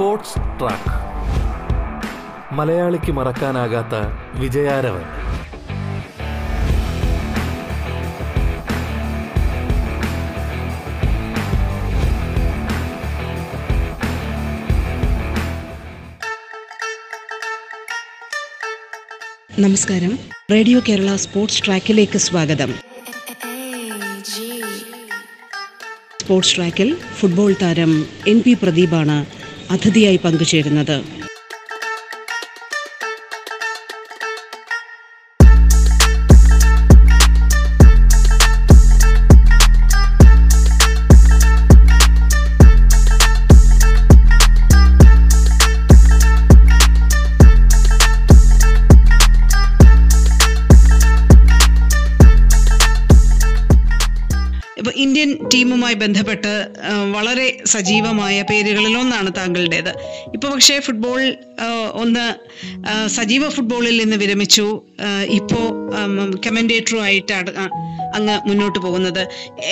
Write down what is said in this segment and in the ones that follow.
Sports track. മലയാളിക്ക് മറക്കാനാകാത്ത വിജയാരവൻ. നമസ്കാരം. റേഡിയോ കേരള സ്പോർട്സ് ട്രാക്കിലേക്ക് സ്വാഗതം. സ്പോർട്സ് ട്രാക്കിൽ ഫുട്ബോൾ താരം എൻ പി പ്രദീപാണ് അതിഥിയായി പങ്കുചേരുന്നത്. ഇന്ത്യൻ ടീമുമായി ബന്ധപ്പെട്ട് വളരെ സജീവമായ പേരുകളിൽ ഒന്നാണ് താങ്കളുടേത്. ഇപ്പോൾ പക്ഷേ ഫുട്ബോൾ ഒന്ന് സജീവ ഫുട്ബോളിൽ നിന്ന് വിരമിച്ചു. ഇപ്പോ ഇപ്പോൾ കമന്റേറ്ററുമായിട്ട് അങ്ങ് മുന്നോട്ട് പോകുന്നത്.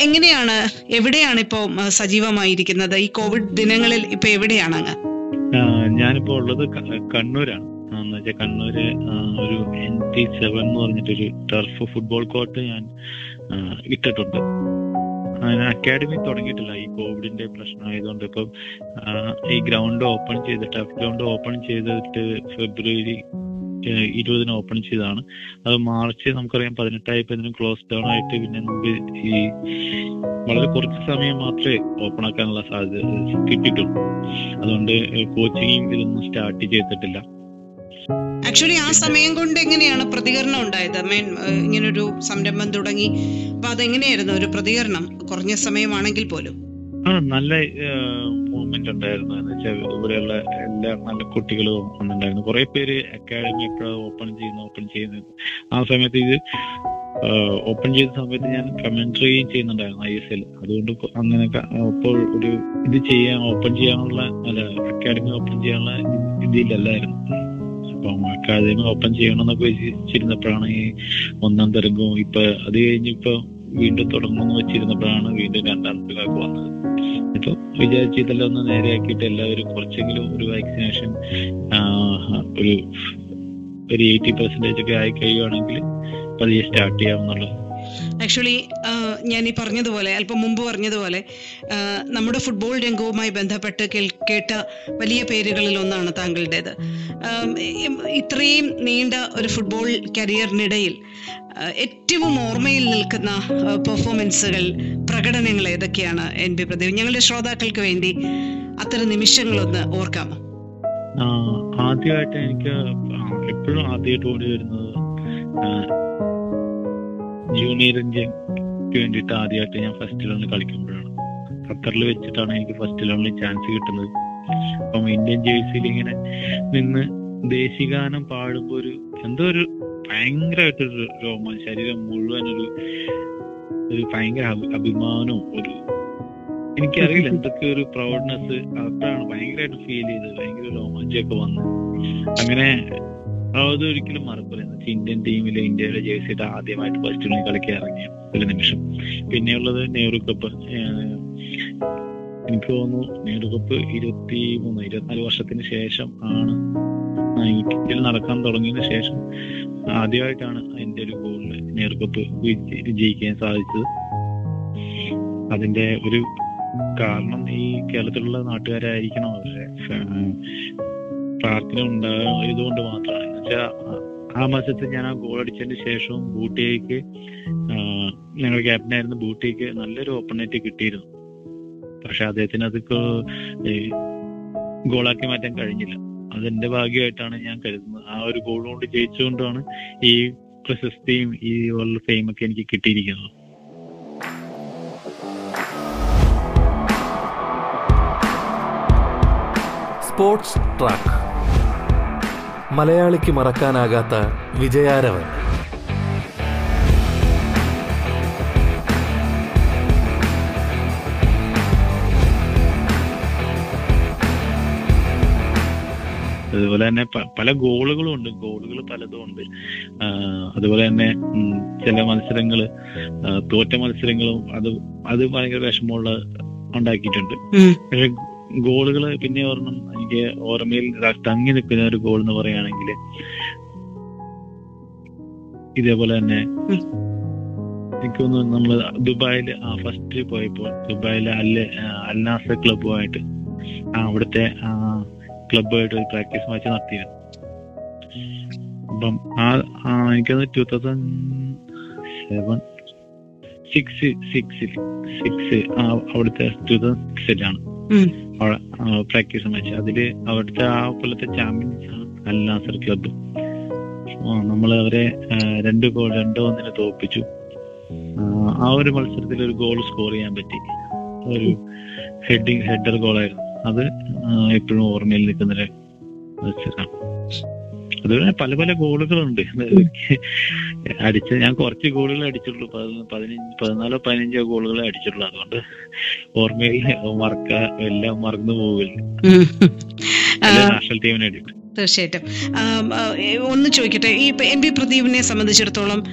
എങ്ങനെയാണ് എവിടെയാണ് ഇപ്പോ സജീവമായിരിക്കുന്നത്? ഈ കോവിഡ് ദിനങ്ങളിൽ ഇപ്പോൾ എവിടെയാണ് അങ്ങ്? ഞാനിപ്പോ ഉള്ളത് കണ്ണൂരാണ്. കണ്ണൂര് ഒരു എൻ ടി സെവൻ എന്ന് പറഞ്ഞിട്ടൊരു ടർഫ് ഫുട്ബോൾ കോർട്ട് ഞാൻ ഇട്ടിട്ടുണ്ട്. അക്കാഡമി തുടങ്ങിയിട്ടില്ല. ഈ കോവിഡിന്റെ പ്രശ്നമായതുകൊണ്ട് ഇപ്പം ഈ ഗ്രൗണ്ട് ഓപ്പൺ ചെയ്ത് ടഫ് ഗ്രൗണ്ട് ഓപ്പൺ ചെയ്തിട്ട് ഫെബ്രുവരി ഇരുപതിന് ഓപ്പൺ ചെയ്തതാണ്. അത് മാർച്ച് നമുക്കറിയാം പതിനെട്ടായപ്പോ ഇതിന് ക്ലോസ് ഡൗൺ ആയിട്ട് പിന്നെ നമുക്ക് ഈ വളരെ കുറച്ച് സമയം മാത്രമേ ഓപ്പൺ ആക്കാനുള്ള സാധ്യത കിട്ടിയിട്ടുള്ളൂ. അതുകൊണ്ട് കോച്ചിങ് ഇതൊന്നും സ്റ്റാർട്ട് ചെയ്തിട്ടില്ല. ആക്ച്വലി ആ സമയം കൊണ്ട് എങ്ങനെയാണ് പ്രതികരണം ഉണ്ടായത്? മേൻ ഇങ്ങനൊരു സംരംഭം തുടങ്ങി. അപ്പൊ അതെങ്ങനെയായിരുന്നു? ഒരു പ്രതികരണം കുറഞ്ഞ സമയമാണെങ്കിൽ പോലും. ആ നല്ല മൂവ്മെന്റ് ഉണ്ടായിരുന്നു. എന്ന് വെച്ചാൽ ഇവിടെയുള്ള എല്ലാ നല്ല കുട്ടികളും ഉണ്ടായിരുന്നു കുറെ പേര് അക്കാഡമി എപ്പോഴും ഓപ്പൺ ചെയ്യുന്നു ഓപ്പൺ ചെയ്യുന്നത് ആ സമയത്ത് ഇത് ഓപ്പൺ ചെയ്ത സമയത്ത് ഞാൻ കമന്ററി ചെയ്യുന്നുണ്ടായിരുന്നു ഐ എസ് എൽ അതുകൊണ്ട് അങ്ങനെ അപ്പോൾ ഒരു ഇത് ചെയ്യാൻ ഓപ്പൺ ചെയ്യാനുള്ള അല്ല അക്കാഡമി ഓപ്പൺ ചെയ്യാനുള്ള ഇത് ഇതിലല്ലായിരുന്നു. അപ്പം അക്കാദമി ഓപ്പൺ ചെയ്യണമെന്നൊക്കെ വെച്ചിരുന്നപ്പോഴാണ് ഈ ഒന്നാം തരംഗവും ഇപ്പൊ അത് കഴിഞ്ഞ് ഇപ്പൊ വീണ്ടും തുടങ്ങുമെന്ന് വെച്ചിരുന്നപ്പോഴാണ് വീണ്ടും രണ്ടാം തരംഗമൊക്കെ വന്നത്. ഇപ്പൊ വിചാരിച്ച് ഇതെല്ലാം ഒന്ന് നേരെയാക്കിയിട്ട് എല്ലാവരും കുറച്ചെങ്കിലും ഒരു വാക്സിനേഷൻ ഒരു ഒരു എയ്റ്റി പെർസെന്റേജ് ഒക്കെ ആയി കഴിയുവാണെങ്കിൽ പതിയെ സ്റ്റാർട്ട് ചെയ്യാമെന്നുള്ളത് ആക്ച്വലി ഞാൻ ഈ പറഞ്ഞതുപോലെ അല്പം മുമ്പ് പറഞ്ഞതുപോലെ നമ്മുടെ ഫുട്ബോൾ രംഗവുമായി ബന്ധപ്പെട്ട് കേട്ട വലിയ പേരുകളിൽ ഒന്നാണ് താങ്കളുടേത്. ഇത്രയും നീണ്ട ഒരു ഫുട്ബോൾ കരിയറിനിടയിൽ ഏറ്റവും ഓർമ്മയിൽ നിൽക്കുന്ന പെർഫോമൻസുകൾ പ്രകടനങ്ങൾ ഏതൊക്കെയാണ് എൻ പി പ്രദീപ്? ഞങ്ങളുടെ ശ്രോതാക്കൾക്ക് വേണ്ടി അത്തരം നിമിഷങ്ങളൊന്ന് ഓർക്കാമോ? ആദ്യമായിട്ട് എനിക്ക് എപ്പോഴും ആദ്യമായിട്ട് ഓടി വരുന്നത് ജൂനിയർ ഇന്ത്യൻ വേണ്ടിയിട്ട് ആദ്യമായിട്ട് ഞാൻ ഫസ്റ്റ് ലെവലിൽ കളിക്കുമ്പോഴാണ്. ഖത്തറിൽ വെച്ചിട്ടാണ് എനിക്ക് ഫസ്റ്റ് ലെവലിൽ ചാൻസ് കിട്ടുന്നത്. അപ്പം ഇന്ത്യൻ ജേഴ്സിയിൽ ഇങ്ങനെ നിന്ന് ദേശീയഗാനം പാടുമ്പോൾ ഒരു എന്തോ ഒരു ഭയങ്കരമായിട്ടൊരു രോമം ശരീരം മുഴുവൻ ഒരു ഒരു ഭയങ്കര അഭി- അഭിമാനവും ഒരു എനിക്കറിയില്ല എന്തൊക്കെ ഒരു പ്രൗഡ്നെസ് അപ്പോഴാണ് ഭയങ്കരമായിട്ട് ഫീൽ ചെയ്തത്. ഭയങ്കര രോമാഞ്ചൊക്കെ വന്നു. അങ്ങനെ അത് ഒരിക്കലും മറക്കില്ല ഇന്ത്യൻ ടീമിൽ ഇന്ത്യയുടെ ജേഴ്സിയുടെ ആദ്യമായിട്ട് ഫസ്റ്റ് കളിക്കാൻ ഇറങ്ങിയ ഒരു നിമിഷം. പിന്നെയുള്ളത് നെഹ്റു കപ്പ് എനിക്ക് തോന്നുന്നു നെഹ്റു കപ്പ് ഇരുപത്തി മൂന്ന് ഇരുപത്തിനാല് വർഷത്തിന് ശേഷം ആണ് ഇന്ത്യയിൽ നടക്കാൻ തുടങ്ങിയതിന് ശേഷം ആദ്യമായിട്ടാണ് എന്റെ ഒരു ഗോളിൽ നെഹ്റു കപ്പ് ജയിക്കാൻ വിജയിക്കാൻ സാധിച്ചത്. അതിന്റെ ഒരു കാരണം ഈ കേരളത്തിലുള്ള നാട്ടുകാരായിരിക്കണം അവരുടെ പ്രാർത്ഥന ഉണ്ടായതുകൊണ്ട് മാത്രമാണ്. എന്ന് വെച്ചാൽ ആ മത്സരത്തിൽ ഞാൻ ആ ഗോൾ അടിച്ചതിന് ശേഷവും ബൂട്ടിയേക്ക് ഞങ്ങളുടെ ക്യാപ്റ്റനായിരുന്ന ബൂട്ടിയേക്ക് നല്ലൊരു ഓപ്പണേറ്റ് കിട്ടിയിരുന്നു. പക്ഷെ അദ്ദേഹത്തിന് അത് ഗോളാക്കി മാറ്റാൻ കഴിഞ്ഞില്ല. അതെന്റെ ഭാഗ്യമായിട്ടാണ് ഞാൻ കരുതുന്നത്. ആ ഒരു ഗോൾ കൊണ്ട് ജയിച്ചുകൊണ്ടാണ് ഈ പ്രശസ്തിയും ഈ വേൾഡ് ഫെയിം ഒക്കെ എനിക്ക് കിട്ടിയിരിക്കുന്നത്. സ്പോർട്സ് ട്രാക്ക് മലയാളിക്ക് മറക്കാനാകാത്ത വിജയാരവൻ. അതുപോലെ തന്നെ പല ഗോളുകളും ഉണ്ട്. ഗോളുകൾ പലതും ഉണ്ട്. അതുപോലെ തന്നെ ചില മത്സരങ്ങൾ തോറ്റ മത്സരങ്ങളും അത് അത് ഭയങ്കര വിഷമമുള്ള ഉണ്ടാക്കിയിട്ടുണ്ട്. പക്ഷെ ഗോളുകൾ പിന്നെ ഓർമ്മ എനിക്ക് ഓർമ്മയിൽ തങ്ങി നിൽക്കുന്ന ഒരു ഗോൾ എന്ന് പറയുകയാണെങ്കിൽ ഇതേപോലെ തന്നെ. എനിക്ക് തോന്നുന്നു നമ്മൾ ദുബായിൽ ആ ഫസ്റ്റ് പോയപ്പോൾ ദുബായിലെ അല്ല അൽനാസ ക്ലബുമായിട്ട് ആ അവിടുത്തെ ക്ലബുമായിട്ട് ഒരു പ്രാക്ടീസ് മാച്ച് നടത്തിയിരുന്നു അപ്പം ആ ആ, എനിക്കത് ടൂ തൗസൻഡ് സെവൻ സിക്സ് സിക്സിൽ സിക്സ് അവിടുത്തെ ടൂ തൗസൻഡ് സിക്സിലാണ്. പ്രാക്ടീസ് മാച്ച് അതിൽ അവിടുത്തെ ആ കൊല്ലത്തെ ചാമ്പ്യൻസ് അൽ നാസർ ക്ലബ്ബ് നമ്മൾ അവരെ രണ്ട് ഗോൾ രണ്ടോ ഒന്നിനെ തോൽപ്പിച്ചു ആ, ഒരു മത്സരത്തിൽ ഒരു ഗോൾ സ്കോർ ചെയ്യാൻ പറ്റി. ഒരു ഹെഡിങ് ഹെഡർ ഗോളായിരുന്നു അത് എപ്പോഴും ഓർമ്മയിൽ നിൽക്കുന്ന ഒരു മത്സരമാണ്. അതുപോലെ പല പല ഗോളുകളുണ്ട് അടിച്ച ഞാൻ കുറച്ച് ഗോളുകൾ അടിച്ചിട്ടുള്ളൂ. പതിന- പതിനഞ്ച് പതിനാലോ പതിനഞ്ചോ ഗോളുകളെ അടിച്ചിട്ടുള്ളൂ. അതുകൊണ്ട് ഓർമ്മയിൽ മറക്ക എല്ലാം മറന്നു പോകില്ല. നാഷണൽ ടീമിന് വേണ്ടിയിട്ട്? തീർച്ചയായിട്ടും. ഒന്ന് ചോദിക്കട്ടെ ഈ എം പി പ്രദീപിനെ സംബന്ധിച്ചിടത്തോളം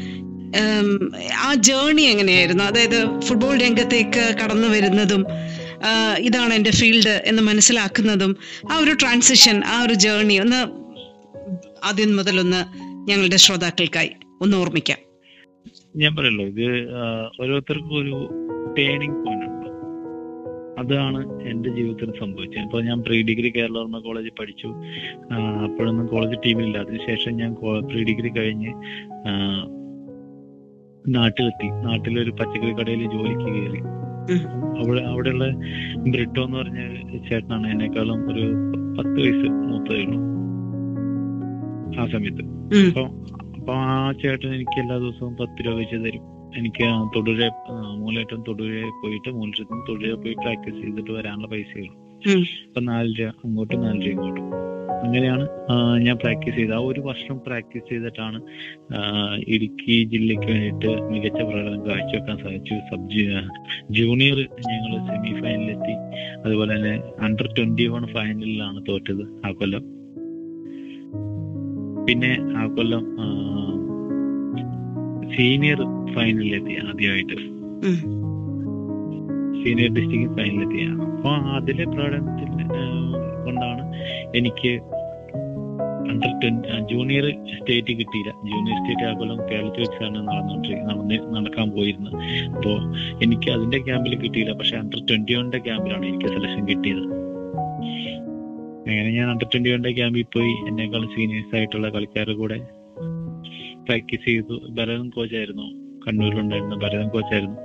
ആ ജേണി എങ്ങനെയായിരുന്നു? അതായത് ഫുട്ബോൾ രംഗത്തേക്ക് കടന്നു വരുന്നതും ഇതാണ് എന്റെ ഫീൽഡ് എന്ന് മനസ്സിലാക്കുന്നതും ആ ഒരു ട്രാൻസിഷൻ ആ ഒരു ജേണി ഒന്ന് ആദ്യം മുതലൊന്ന് ഞങ്ങളുടെ ശ്രോതാക്കൾക്കായി. ഒന്ന് ഓർമ്മിക്കാം. ഞാൻ പറയല്ലോ ഇത് ഓരോരുത്തർക്കും ഒരു ടേണിംഗ് പോയിന്റ് ഉണ്ട്. അതാണ് എന്റെ ജീവിതത്തിൽ സംഭവിച്ചത്. ഇപ്പൊ ഞാൻ പ്രീ ഡിഗ്രി കേരളവർമ്മ കോളേജിൽ പഠിച്ചു. അപ്പോഴൊന്നും കോളേജ് ടീമിലില്ല അതിനുശേഷം ഞാൻ പ്രീ ഡിഗ്രി കഴിഞ്ഞ് നാട്ടിലെത്തി. നാട്ടിലൊരു പച്ചക്കറി കടയിൽ ജോലിക്ക് കയറി. അവിടെ അവിടെയുള്ള ബ്രിട്ടോ എന്ന് പറഞ്ഞ ചേട്ടനാണ് എന്നെക്കാളും ഒരു പത്ത് വയസ്സ് മൂത്തതേ ഉള്ളൂ. ആ സമയത്ത്. അപ്പൊ അപ്പൊ ആ ചേട്ടൻ എനിക്ക് എല്ലാ ദിവസവും പത്ത് രൂപ വെച്ച് തരും. എനിക്ക് തൊടുരെ മൂലേറ്റം തൊടുപുഴ പോയിട്ട് മൂലറ്റം തൊടുരെ പോയി പ്രാക്ടീസ് ചെയ്തിട്ട് വരാനുള്ള പൈസയുള്ളൂ. അപ്പൊ നാല് രൂപ അങ്ങോട്ടും നാല് രൂപ ഇങ്ങോട്ടും. അങ്ങനെയാണ് ഞാൻ പ്രാക്ടീസ് ചെയ്തത്. ആ ഒരു വർഷം പ്രാക്ടീസ് ചെയ്തിട്ടാണ് ഇടുക്കി ജില്ലയ്ക്ക് വേണ്ടിയിട്ട് മികച്ച പ്രകടനം കാഴ്ചവെക്കാൻ സാധിച്ചു. സബ് ജൂനിയർ ഞങ്ങൾ സെമി ഫൈനലിലെത്തി അതുപോലെ തന്നെ അണ്ടർ ട്വന്റി വൺ ഫൈനലിലാണ് തോറ്റത് ആ കൊല്ലം. പിന്നെ ആ കൊല്ലം സീനിയർ ഫൈനലിലെത്തി ആദ്യമായിട്ട്. സീനിയർ ഡിസ്ട്രിക്ട് ഫൈനലിലെത്തി അപ്പൊ അതിലെ പ്രകടനത്തിൽ കൊണ്ടാണ് എനിക്ക് അണ്ടർ ട്വന്റി ജൂനിയർ സ്റ്റേറ്റ് കിട്ടിയില്ല. ജൂനിയർ സ്റ്റേറ്റ് ആ കൊല്ലം കേരളത്തിൽ വെച്ചാണ് നടന്നുകൊണ്ടിരിക്കുന്നത് നടക്കാൻ പോയിരുന്നത്. അപ്പോ എനിക്ക് അതിന്റെ ക്യാമ്പിൽ കിട്ടിയില്ല. പക്ഷെ അണ്ടർ ട്വന്റി വണ്ണിന്റെ ക്യാമ്പിലാണ് എനിക്ക് സെലക്ഷൻ കിട്ടിയത്. അങ്ങനെ ഞാൻ അണ്ടർ ട്വന്റി വണ്ണിന്റെ ക്യാമ്പിൽ പോയി. എന്നെക്കാൾ സീനിയേഴ്സ് ആയിട്ടുള്ള കളിക്കാരുടെ കൂടെ പ്രാക്ടീസ് ചെയ്തു. ഭരതൻ കോച്ചായിരുന്നു കണ്ണൂരിലുണ്ടായിരുന്ന ഭരതൻ കോച്ചായിരുന്നു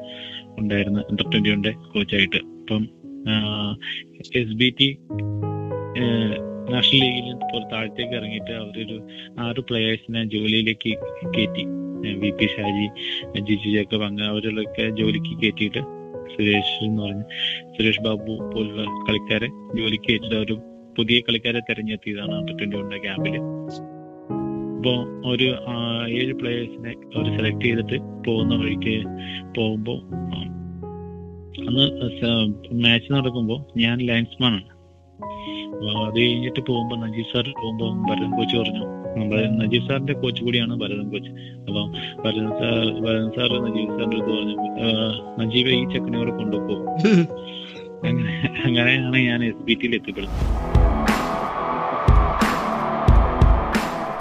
ഉണ്ടായിരുന്ന അണ്ടർ ട്വന്റി വണ്ണിന്റെ കോച്ചായിട്ട് അപ്പം എസ് ബി ടി നാഷണൽ ലീഗിൽ താഴത്തേക്ക് ഇറങ്ങിയിട്ട് അവരൊരു ആറ് പ്ലെയേഴ്സിനെ ജോലിയിലേക്ക് കയറ്റി. വി പി ഷാജി ജിജു ജേക്കബ് അങ്ങനെ അവരിലൊക്കെ ജോലിക്ക് കയറ്റിയിട്ട് സുരേഷ് എന്ന് പറഞ്ഞ് സുരേഷ് ബാബു പോലുള്ള കളിക്കാരെ ജോലിക്ക് കയറ്റിയിട്ട് അവർ പുതിയ കളിക്കാരെ തെരഞ്ഞെത്തിയതാണ് അണ്ടർ ട്വന്റി വണ്ണിന്റെ അപ്പോ ഒരു ഏഴ് പ്ലേയേഴ്സിനെ അവർ സെലക്ട് ചെയ്തിട്ട് പോകുന്ന വഴിക്ക് പോകുമ്പോൾ അന്ന് മാച്ച് നടക്കുമ്പോൾ ഞാൻ ലൈൻസ്മാൻ ആണ്. അപ്പൊ അത് കഴിഞ്ഞിട്ട് പോകുമ്പോൾ നജീബ് സാർ പോകുമ്പോൾ ഭരതൻ കോച്ച് പറഞ്ഞു. നജീബ് സാറിന്റെ കോച്ച് കൂടിയാണ് ഭരതൻ കോച്ച്. അപ്പൊ ഭരതൻ സാർ ഭരതൻ സാർ നജീബ് സാറിന്റെ അടുത്ത് പറഞ്ഞു നജീബ് ഈ ചെക്കനെ കൂടെ കൊണ്ടുപോകും അങ്ങനെ അങ്ങനെയാണ് ഞാൻ എസ് ബി ടിയിൽ എത്തിപ്പെടുന്നത്.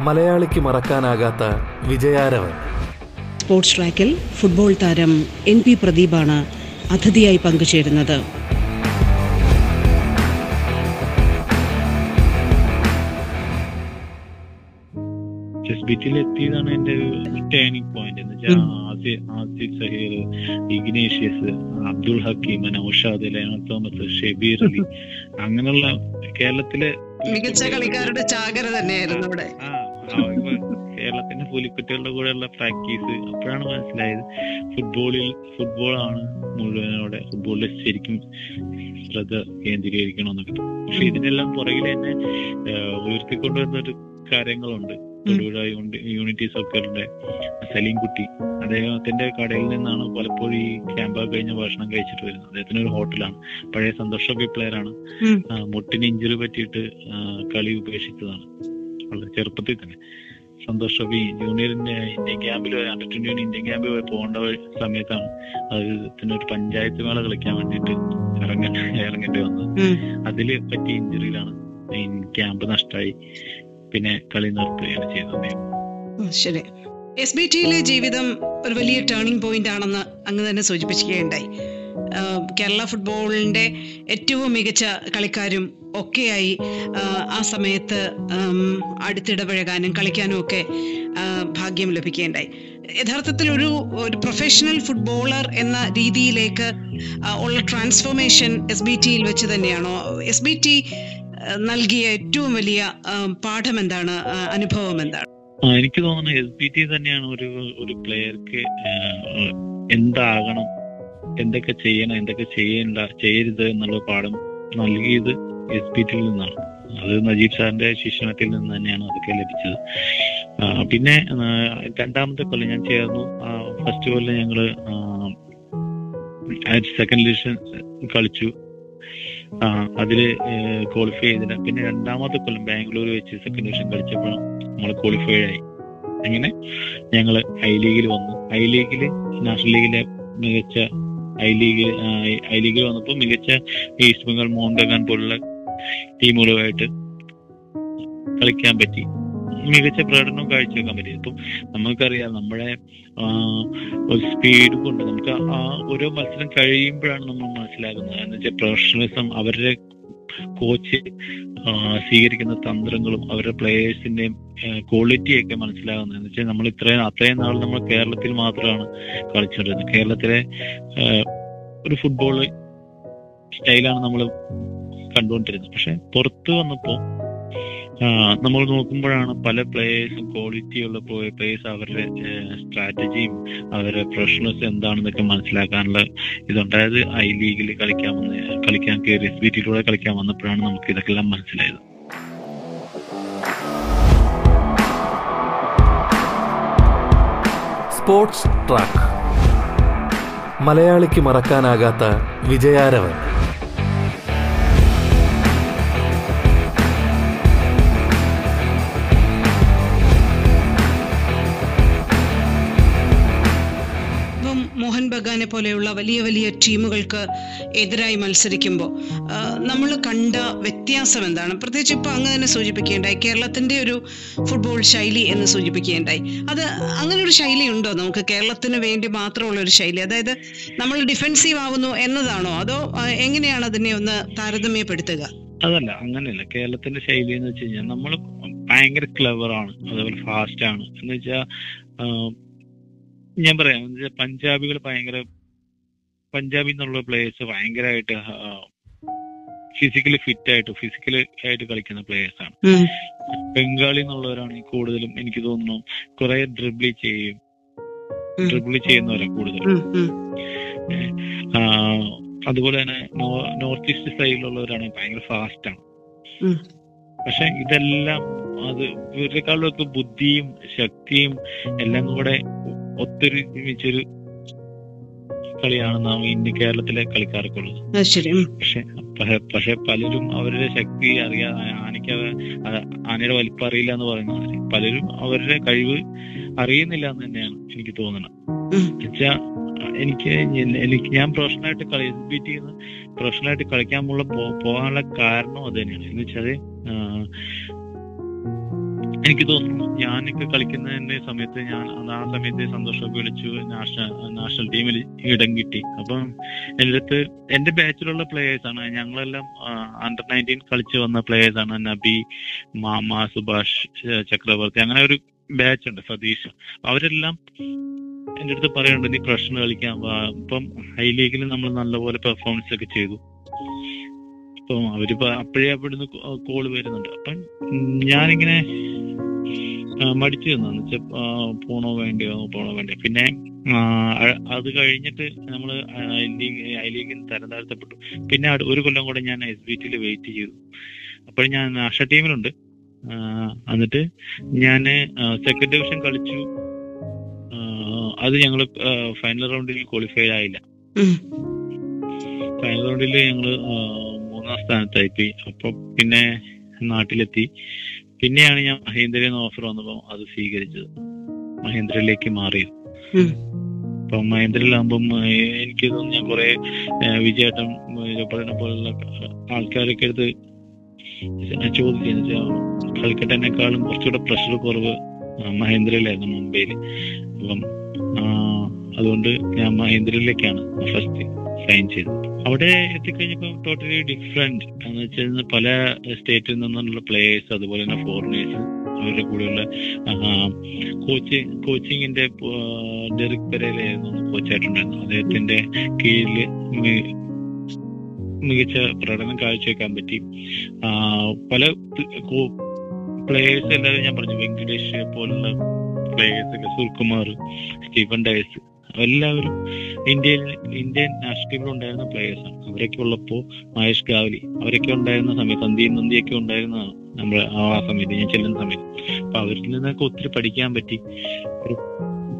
മലയാളിക്ക് മറക്കാനാകാത്ത വിജയാരവൻ. സ്പോർട്സ് ട്രാക്കിൽ ഫുട്ബോൾ താരം എൻ പി പ്രദീപാണ് അതിഥിയായി പങ്കുചേരുന്നത്. എസ് ബി ടിയിൽ എത്തിയതാണ് എന്റെ ഒരു ടേണിംഗ് പോയിന്റ് എന്ന് വെച്ചാൽ ആസിഫ് സഹീർ ഇഗ്നേഷ്യസ് അബ്ദുൾ ഹക്കീം നൌഷാദ് ലയണൽ തോമസ് ഷെബീർ അലി അങ്ങനെയുള്ള കേരളത്തിലെ മികച്ച കളിക്കാരുടെ ചാകര തന്നെയായിരുന്നു അവിടെ. ആ, കേരളത്തിന്റെ പുലിക്കുട്ടികളുടെ കൂടെയുള്ള പ്രാക്ടീസ് അപ്പോഴാണ് മനസ്സിലായത് ഫുട്ബോളിൽ ഫുട്ബോളാണ് മുഴുവനോടെ ഫുട്ബോളിൽ ശരിക്കും ശ്രദ്ധ കേന്ദ്രീകരിക്കണമെന്നൊക്കെ. പക്ഷെ ഇതിനെല്ലാം പുറകിൽ തന്നെ ഉയർത്തിക്കൊണ്ടുവരുന്ന ഒരു കാര്യങ്ങളുണ്ട്. തൊടുപുഴ യൂണിറ്റി സോക്കറിന്റെ സലീം കുട്ടി. അദ്ദേഹത്തിന്റെ കടയിൽ നിന്നാണ് പലപ്പോഴും ഈ ക്യാമ്പ കഴിഞ്ഞ ഭക്ഷണം കഴിച്ചിട്ട് വരുന്നത്. അദ്ദേഹത്തിന് ഒരു ഹോട്ടലാണ്. പഴയ സന്തോഷ് പ്ലെയർ ആണ്. മുട്ടിന് ഇഞ്ചുറി പറ്റിയിട്ട് കളി ഉപേക്ഷിച്ചതാണ്. വളരെ ചെറുപ്പത്തിൽ തന്നെ. സന്തോഷ്. റബി ജൂനിയറിന്റെ ഇന്ത്യൻ ക്യാമ്പിൽ അണ്ടർ ട്വന്റി വൺ ഇന്ത്യൻ ക്യാമ്പിൽ പോയി പോകേണ്ട സമയത്താണ് സമയത്താണ് അദ്ദേഹത്തിന് ഒരു പഞ്ചായത്ത് മേള കളിക്കാൻ വേണ്ടിട്ട് ഇറങ്ങ ഇറങ്ങേണ്ടി വന്നത്. അതിൽ പറ്റിയ ഇഞ്ചുറിയിലാണ് ക്യാമ്പ് നഷ്ടമായി പിന്നെ കളി നിർത്തുകയാണ് ചെയ്തത്. ശരി. എസ് ബി ടിയിലെ ജീവിതം ഒരു വലിയ ടേണിംഗ് പോയിന്റ് ആണെന്ന് അങ്ങ് തന്നെ സൂചിപ്പിക്കുകയുണ്ടായി കേരള ഫുട്ബോളിന്റെ ഏറ്റവും മികച്ച കളിക്കാരും ഒക്കെയായി ആ സമയത്ത് അടുത്തിടപഴകാനും കളിക്കാനും ഒക്കെ ഭാഗ്യം ലഭിക്കേണ്ടായി. യഥാർത്ഥത്തിൽ ഒരു ഒരു പ്രൊഫഷണൽ ഫുട്ബോളർ എന്ന രീതിയിലേക്ക് ഉള്ള ട്രാൻസ്ഫോർമേഷൻ എസ് ബി ടിയിൽ വെച്ച് തന്നെയാണോ? എസ് ബി ടി നൽകിയ ഏറ്റവും വലിയ പാഠം എന്താണ്? അനുഭവം എന്താണ്? എനിക്ക് തോന്നുന്നു എസ് ബി ടി തന്നെയാണ് ഒരു ഒരു പ്ലെയർക്ക് എന്താകണം എന്തൊക്കെ ചെയ്യണം എന്തൊക്കെ ചെയ്യണ്ട ചെയ്യരുത് എന്നുള്ള പാഠം നൽകിയത്. എസ് പി നിന്നാണ്. അത് നജീബ് സാറിന്റെ ശിക്ഷണത്തിൽ നിന്ന് തന്നെയാണ് അതൊക്കെ ലഭിച്ചത്. പിന്നെ രണ്ടാമത്തെ കൊല്ലം ഞാൻ ചേർന്നു. ഫസ്റ്റ് കൊല്ലം ഞങ്ങൾ സെക്കൻഡ് ഡിവിഷൻ കളിച്ചു. അതിൽ ക്വാളിഫൈ ചെയ്തില്ല. പിന്നെ രണ്ടാമത്തെ കൊല്ലം ബാംഗ്ലൂർ വെച്ച് സെക്കൻഡ് ഡിവിഷൻ കളിച്ചപ്പോൾ നമ്മൾ ക്വാളിഫൈഡ് ആയി. അങ്ങനെ ഞങ്ങൾ ഐ ലീഗിൽ വന്നു. ഐ ലീഗിൽ നാഷണൽ ലീഗിലെ മികച്ച ഐ ലീഗ് ഐ ലീഗിൽ വന്നപ്പോൾ മികച്ച ഈസ്റ്റ് ബംഗാൾ മോഹൻ പോലുള്ള ടീമുകളുമായിട്ട് കളിക്കാൻ പറ്റി. മികച്ച പ്രകടനവും കാഴ്ചവെക്കാൻ പറ്റി. ഇപ്പം നമുക്കറിയാം നമ്മുടെ സ്പീഡ് കൊണ്ട് നമുക്ക് ആ ഓരോ മത്സരം കഴിയുമ്പോഴാണ് നമ്മൾ മനസ്സിലാക്കുന്നത് എന്ന് വെച്ചാൽ പ്രൊഫഷണലിസം അവരുടെ കോച്ച് സ്വീകരിക്കുന്ന തന്ത്രങ്ങളും അവരുടെ പ്ലേയേഴ്സിന്റെയും ക്വാളിറ്റി ഒക്കെ മനസ്സിലാകുന്നത്. എന്ന് വെച്ചാൽ നമ്മൾ ഇത്രയും അത്രയും നാൾ നമ്മൾ കേരളത്തിൽ മാത്രമാണ് കളിച്ചുകൊണ്ടിരുന്നത്. കേരളത്തിലെ ഒരു ഫുട്ബോൾ സ്റ്റൈലാണ് നമ്മൾ കണ്ടുകൊണ്ടിരുന്നത്. പക്ഷെ പുറത്തു വന്നപ്പോ നമ്മൾ നോക്കുമ്പോഴാണ് പല പ്ലേയേഴ്സും ക്വാളിറ്റി ഉള്ള പ്ലേയേഴ്സ് അവരുടെ സ്ട്രാറ്റജിയും അവരുടെ പ്രൊഫഷണൽസ് എന്താണെന്നൊക്കെ മനസ്സിലാക്കാനുള്ള ഇതുണ്ടായത് ഐ ലീഗിൽ കളിക്കാൻ വന്ന് കളിക്കാൻ കയറി എസ് ബി ടിയിലൂടെ കളിക്കാൻ വന്നപ്പോഴാണ് നമുക്ക് ഇതൊക്കെല്ലാം മനസ്സിലായത്. സ്പോർട്സ് ട്രാക്ക് മലയാളിക്ക് മറക്കാനാകാത്ത വിജയാരവൻ. പോലെയുള്ള വലിയ വലിയ ടീമുകൾക്ക് എതിരായി മത്സരിക്കുമ്പോൾ നമ്മൾ കണ്ട വ്യത്യാസം എന്താണ്? പ്രത്യേകിച്ച് ഇപ്പോൾ അങ്ങ് തന്നെ സൂചിപ്പിക്കുകയുണ്ടായി. കേരളത്തിന്റെ ഒരു ഫുട്ബോൾ ശൈലി എന്ന് സൂചിപ്പിക്കുകയുണ്ടായി. അത് അങ്ങനെ ഒരു ശൈലി ഉണ്ടോ? നമുക്ക് കേരളത്തിന് വേണ്ടി മാത്രമുള്ള ഒരു ശൈലി. അതായത് നമ്മൾ ഡിഫെൻസീവ് ആവുന്നു എന്നതാണോ? അതോ എങ്ങനെയാണ് അതിനെ ഒന്ന് താരതമ്യപ്പെടുത്തുക? അതല്ല അങ്ങനെയല്ല. കേരളത്തിന്റെ ശൈലി എന്ന് വെച്ച് കഴിഞ്ഞാൽ നമ്മൾ ഭയങ്കര ക്ലവർ ആണ്. അതേപോലെ ഫാസ്റ്റ് ആണ്. എന്ന് വെച്ചാൽ ഞാൻ പറയാം. പഞ്ചാബികൾ ഭയങ്കര പഞ്ചാബിൽ നിന്നുള്ള പ്ലേയേഴ്സ് ഭയങ്കരമായിട്ട് ഫിസിക്കലി ഫിറ്റ് ആയിട്ട് ഫിസിക്കലി ആയിട്ട് കളിക്കുന്ന പ്ലേയേഴ്സ് ആണ്. ബംഗാളി എന്നുള്ളവരാണ് കൂടുതലും എനിക്ക് തോന്നുന്നു കുറെ ഡ്രിബിൾ ചെയ്യും. ഡ്രിബിൾ ചെയ്യുന്നവരാണ് കൂടുതലും. അതുപോലെ തന്നെ നോർത്ത് ഈസ്റ്റ് സൈഡിലുള്ളവരാണ് ഭയങ്കര ഫാസ്റ്റ് ആണ്. പക്ഷെ ഇതെല്ലാം അത് ഇവരെക്കാളൊക്കെ ബുദ്ധിയും ശക്തിയും എല്ലാം കൂടെ ഒത്തൊരുമിച്ചൊരു കളിയാണ് നാം ഇന്ത്യ കേരളത്തിലെ കളിക്കാർക്കുള്ളത്. പക്ഷെ പക്ഷെ പലരും അവരുടെ ശക്തി അറിയാ ആനയ്ക്ക് ആനയുടെ വലിപ്പം അറിയില്ല എന്ന് പറയുന്ന പലരും അവരുടെ കഴിവ് അറിയുന്നില്ല എന്ന് തന്നെയാണ് എനിക്ക് തോന്നുന്നത്. എന്നുവെച്ചാ എനിക്ക് എനിക്ക് ഞാൻ പ്രൊഫഷണലായിട്ട് കളി എസ് ബി ടി പ്രൊഫഷണലായിട്ട് കളിക്കാൻ പോകാനുള്ള കാരണം അത് തന്നെയാണ് എന്ന് വെച്ചാൽ എനിക്ക് തോന്നുന്നു ഞാനൊക്കെ കളിക്കുന്നതിന്റെ സമയത്ത് ഞാൻ ആ സമയത്ത് സന്തോഷമൊക്കെ വിളിച്ചു നാഷണൽ നാഷണൽ ടീമിൽ ഇടം കിട്ടി. അപ്പം എന്റെ അടുത്ത് എന്റെ ബാച്ചിലുള്ള പ്ലേയേഴ്സ് ആണ്. ഞങ്ങളെല്ലാം അണ്ടർ നയന്റീൻ കളിച്ചു വന്ന പ്ലേയേഴ്സ് ആണ്. നബി മാമ സുഭാഷ് ചക്രവർത്തി അങ്ങനെ ഒരു ബാച്ച് ഉണ്ട് സതീഷ്. അവരെല്ലാം എന്റെ അടുത്ത് പറയുന്നുണ്ട് നീ പ്രശ്നം കളിക്കാം ഇപ്പം ഹൈ ലീഗിൽ നമ്മൾ നല്ലപോലെ പെർഫോമൻസ് ഒക്കെ ചെയ്തു. അപ്പം അവരിപ്പോ അപ്പോഴേ അവിടുന്ന് കോൾ വരുന്നുണ്ട്. അപ്പം ഞാനിങ്ങനെ മടിച്ചു നിന്നു പോണോ വേണ്ടിയോ പോണോ വേണ്ടിയോ. പിന്നെ അത് കഴിഞ്ഞിട്ട് നമ്മൾ ഐ ലീഗ് ഐ ലീഗിൽ തരം താഴ്ത്തപ്പെട്ടു പിന്നെ ഒരു കൊല്ലം കൂടെ ഞാൻ എസ് ബി ടിയിൽ വെയിറ്റ് ചെയ്തു. അപ്പോൾ ഞാൻ അഷ ടീമിലുണ്ട്. എന്നിട്ട് ഞാൻ സെക്കൻഡ് ഡിവിഷൻ കളിച്ചു. അത് ഞങ്ങൾ ഫൈനൽ റൗണ്ടിൽ ക്വാളിഫൈ ആയില്ല. ഫൈനൽ റൗണ്ടിൽ ഞങ്ങൾ മൂന്നാം സ്ഥാനത്തായി അപ്പൊ പിന്നെ നാട്ടിലെത്തി. പിന്നെയാണ് ഞാൻ മഹേന്ദ്രയിൽ നിന്ന് ഓഫർ വന്നപ്പോ അത് സ്വീകരിച്ചത്. മഹേന്ദ്രയിലേക്ക് മാറിയത് അപ്പൊ മഹേന്ദ്രയിലാകുമ്പോ എനിക്ക് തോന്നുന്നു ഞാൻ കുറെ വിജയേട്ടൻ പറയുന്ന പോലുള്ള ആൾക്കാരൊക്കെ എടുത്ത് ചോദിച്ചു കൽക്കട്ടനേക്കാളും കുറച്ചുകൂടെ പ്രഷർ കുറവ് മഹേന്ദ്രയിലായിരുന്നു മുംബൈയിൽ അപ്പം ആ, അതുകൊണ്ട് ഞാൻ മഹേന്ദ്രയിലേക്കാണ് ഫസ്റ്റ് സൈൻ ചെയ്തത്. അവിടെ എത്തിക്കഴിഞ്ഞപ്പോൾ ടോട്ടലി ഡിഫറെന്റ് എന്ന് വെച്ചാൽ പല സ്റ്റേറ്റിൽ നിന്നുള്ള പ്ലേയേഴ്സ് അതുപോലെ തന്നെ ഫോറിനേഴ്സ് അവരുടെ കൂടെയുള്ള കോച്ചിങ് കോച്ചിങ്ങിന്റെ ഡെറിക് പെരയിലായിരുന്നു കോച്ചായിട്ടുണ്ടായിരുന്നു അദ്ദേഹത്തിന്റെ കീഴിൽ മികച്ച പ്രകടനം കാഴ്ചവെക്കാൻ പറ്റി. പല പ്ലേയേഴ്സ് എല്ലാവരും ഞാൻ പറഞ്ഞു വെങ്കടേഷ് പോലുള്ള പ്ലേയേഴ്സ് സുൽകുമാർ സ്റ്റീഫൻ ഡയസ് എല്ലാവരും ഇന്ത്യയിൽ ഇന്ത്യൻ നാഷണൽ ഉണ്ടായിരുന്ന പ്ലേയേഴ്സ് ആണ്. അവരൊക്കെ ഉള്ളപ്പോ മഹേഷ് ഗാവലി അവരൊക്കെ ഉണ്ടായിരുന്ന സമയത്ത് സന്ദീപ് നന്ദിയൊക്കെ ഉണ്ടായിരുന്നതാണ് നമ്മൾ ആ സമയത്ത് ഞാൻ ചെല്ലുന്ന സമയത്ത്. അപ്പൊ അവരിൽ നിന്നൊക്കെ ഒത്തിരി പഠിക്കാൻ പറ്റി. ഒരു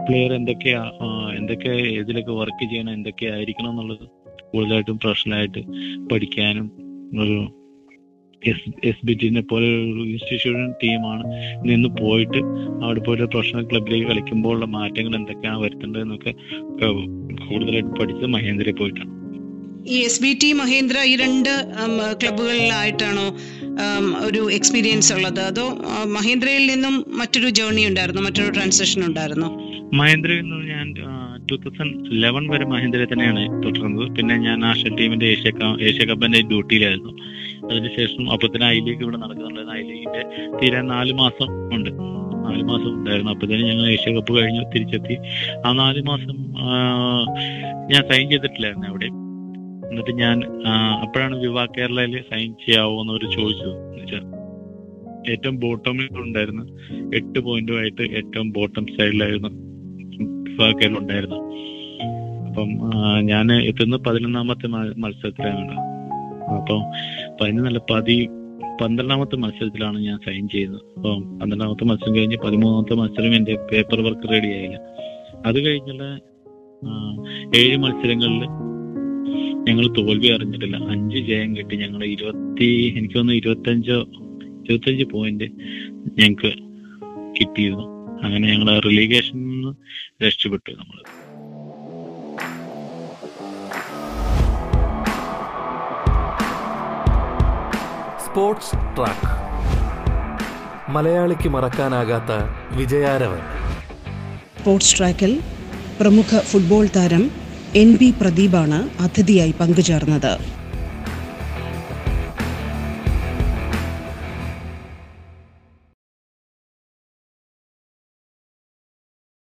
പ്ലെയർ എന്തൊക്കെയാ എന്തൊക്കെ ഇതിലൊക്കെ വർക്ക് ചെയ്യണം എന്തൊക്കെ ആയിരിക്കണം എന്നുള്ളത് കൂടുതലായിട്ടും പ്രൊഫഷണലായിട്ട് പഠിക്കാനും ഒരു എസ് എസ് ബി ടിനെ പോലെ ഒരു ഇൻസ്റ്റിറ്റ്യൂഷൻ ടീമാണ് നിന്ന് പോയിട്ട് അവിടെ പോയിട്ട് പ്രൊഫഷണൽ ക്ലബിലേക്ക് കളിക്കുമ്പോഴുള്ള മാറ്റങ്ങൾ എന്തൊക്കെയാണ് വരുത്തേണ്ടതെന്നൊക്കെ എന്നൊക്കെ കൂടുതലായിട്ട് പഠിച്ചത് മഹേന്ദ്രയിൽ പോയിട്ടാണ്. ഈ എസ് ബി ടി മഹേന്ദ്ര ഈ രണ്ട് ക്ലബുകളിലായിട്ടാണോ ഒരു എക്സ്പീരിയൻസ് ഉള്ളത്? അതോ മഹേന്ദ്രയിൽ നിന്നും മറ്റൊരു ജേർണി ഉണ്ടായിരുന്നു? മറ്റൊരു ട്രാൻസാക്ഷൻ ഉണ്ടായിരുന്നു? മഹേന്ദ്രയിൽ നിന്ന് ഞാൻ ടൂ തൗസൻഡ് ലെവൻ വരെ മഹേന്ദ്രയിൽ തന്നെയാണ് തുടർന്നത്. പിന്നെ ഞാൻ നാഷണൽ ടീമിന്റെ ഏഷ്യ ഏഷ്യ കപ്പിന്റെ ഡ്യൂട്ടിയിലായിരുന്നു അതിനുശേഷം അപ്പത്തിന് ലീഗ് ഇവിടെ നടക്കുന്നുണ്ടായിരുന്നു ഐ ലീഗിന്റെ തീരാൻ നാല് മാസം ഉണ്ട്. നാല് മാസം ഉണ്ടായിരുന്നു. അപ്പത്തേനും ഞങ്ങൾ ഏഷ്യ കപ്പ് കഴിഞ്ഞ് തിരിച്ചെത്തി. ആ നാല് മാസം ഞാൻ സൈൻ ചെയ്തിട്ടില്ലായിരുന്നു അവിടെ. എന്നിട്ട് ഞാൻ അപ്പോഴാണ് വിവാ കേരളയിൽ സൈൻ ചെയ്യാവോ എന്നവർ ചോദിച്ചത്. എന്നുവെച്ചാൽ ഏറ്റവും ബോട്ടമിൽ ഉണ്ടായിരുന്നു എട്ട് പോയിന്റുമായിട്ട് ഏറ്റവും ബോട്ടം സൈഡിലായിരുന്നു വിവാ കേരള ഉണ്ടായിരുന്നു. അപ്പം ഞാൻ എത്തുന്ന പതിനൊന്നാമത്തെ മത്സരത്തിലാണ്. അപ്പം പതിനൊന്നല്ല പതി പന്ത്രണ്ടാമത്തെ മത്സരത്തിലാണ് ഞാൻ സൈൻ ചെയ്തത് അപ്പം പന്ത്രണ്ടാമത്തെ മത്സരം കഴിഞ്ഞ് പതിമൂന്നാമത്തെ മത്സരം എന്റെ പേപ്പർ വർക്ക് റെഡി ആയില്ല. അത് കഴിഞ്ഞുള്ള ഏഴ് മത്സരങ്ങളിൽ ഞങ്ങൾ തോൽവി അറിഞ്ഞിട്ടില്ല. അഞ്ച് ജയം കിട്ടി. ഞങ്ങൾ ഇരുപത്തി എനിക്ക് തോന്നുന്നു ഇരുപത്തഞ്ചോ ഇരുപത്തഞ്ച് പോയിന്റ് ഞങ്ങൾക്ക് കിട്ടിയിരുന്നു. അങ്ങനെ ഞങ്ങൾ റിലീഗേഷൻ രക്ഷപ്പെട്ടു നമ്മൾ സ്പോർട്സ് ട്രാക്ക്. മലയാളിക്ക് മറക്കാനാകാത്ത വിജയാരവൻ. സ്പോർട്സ് ട്രാക്കിൽ പ്രമുഖ ഫുട്ബോൾ താരം എൻ ബി പ്രദീപാണ് അതിഥിയായി പങ്കുചേർന്നത്.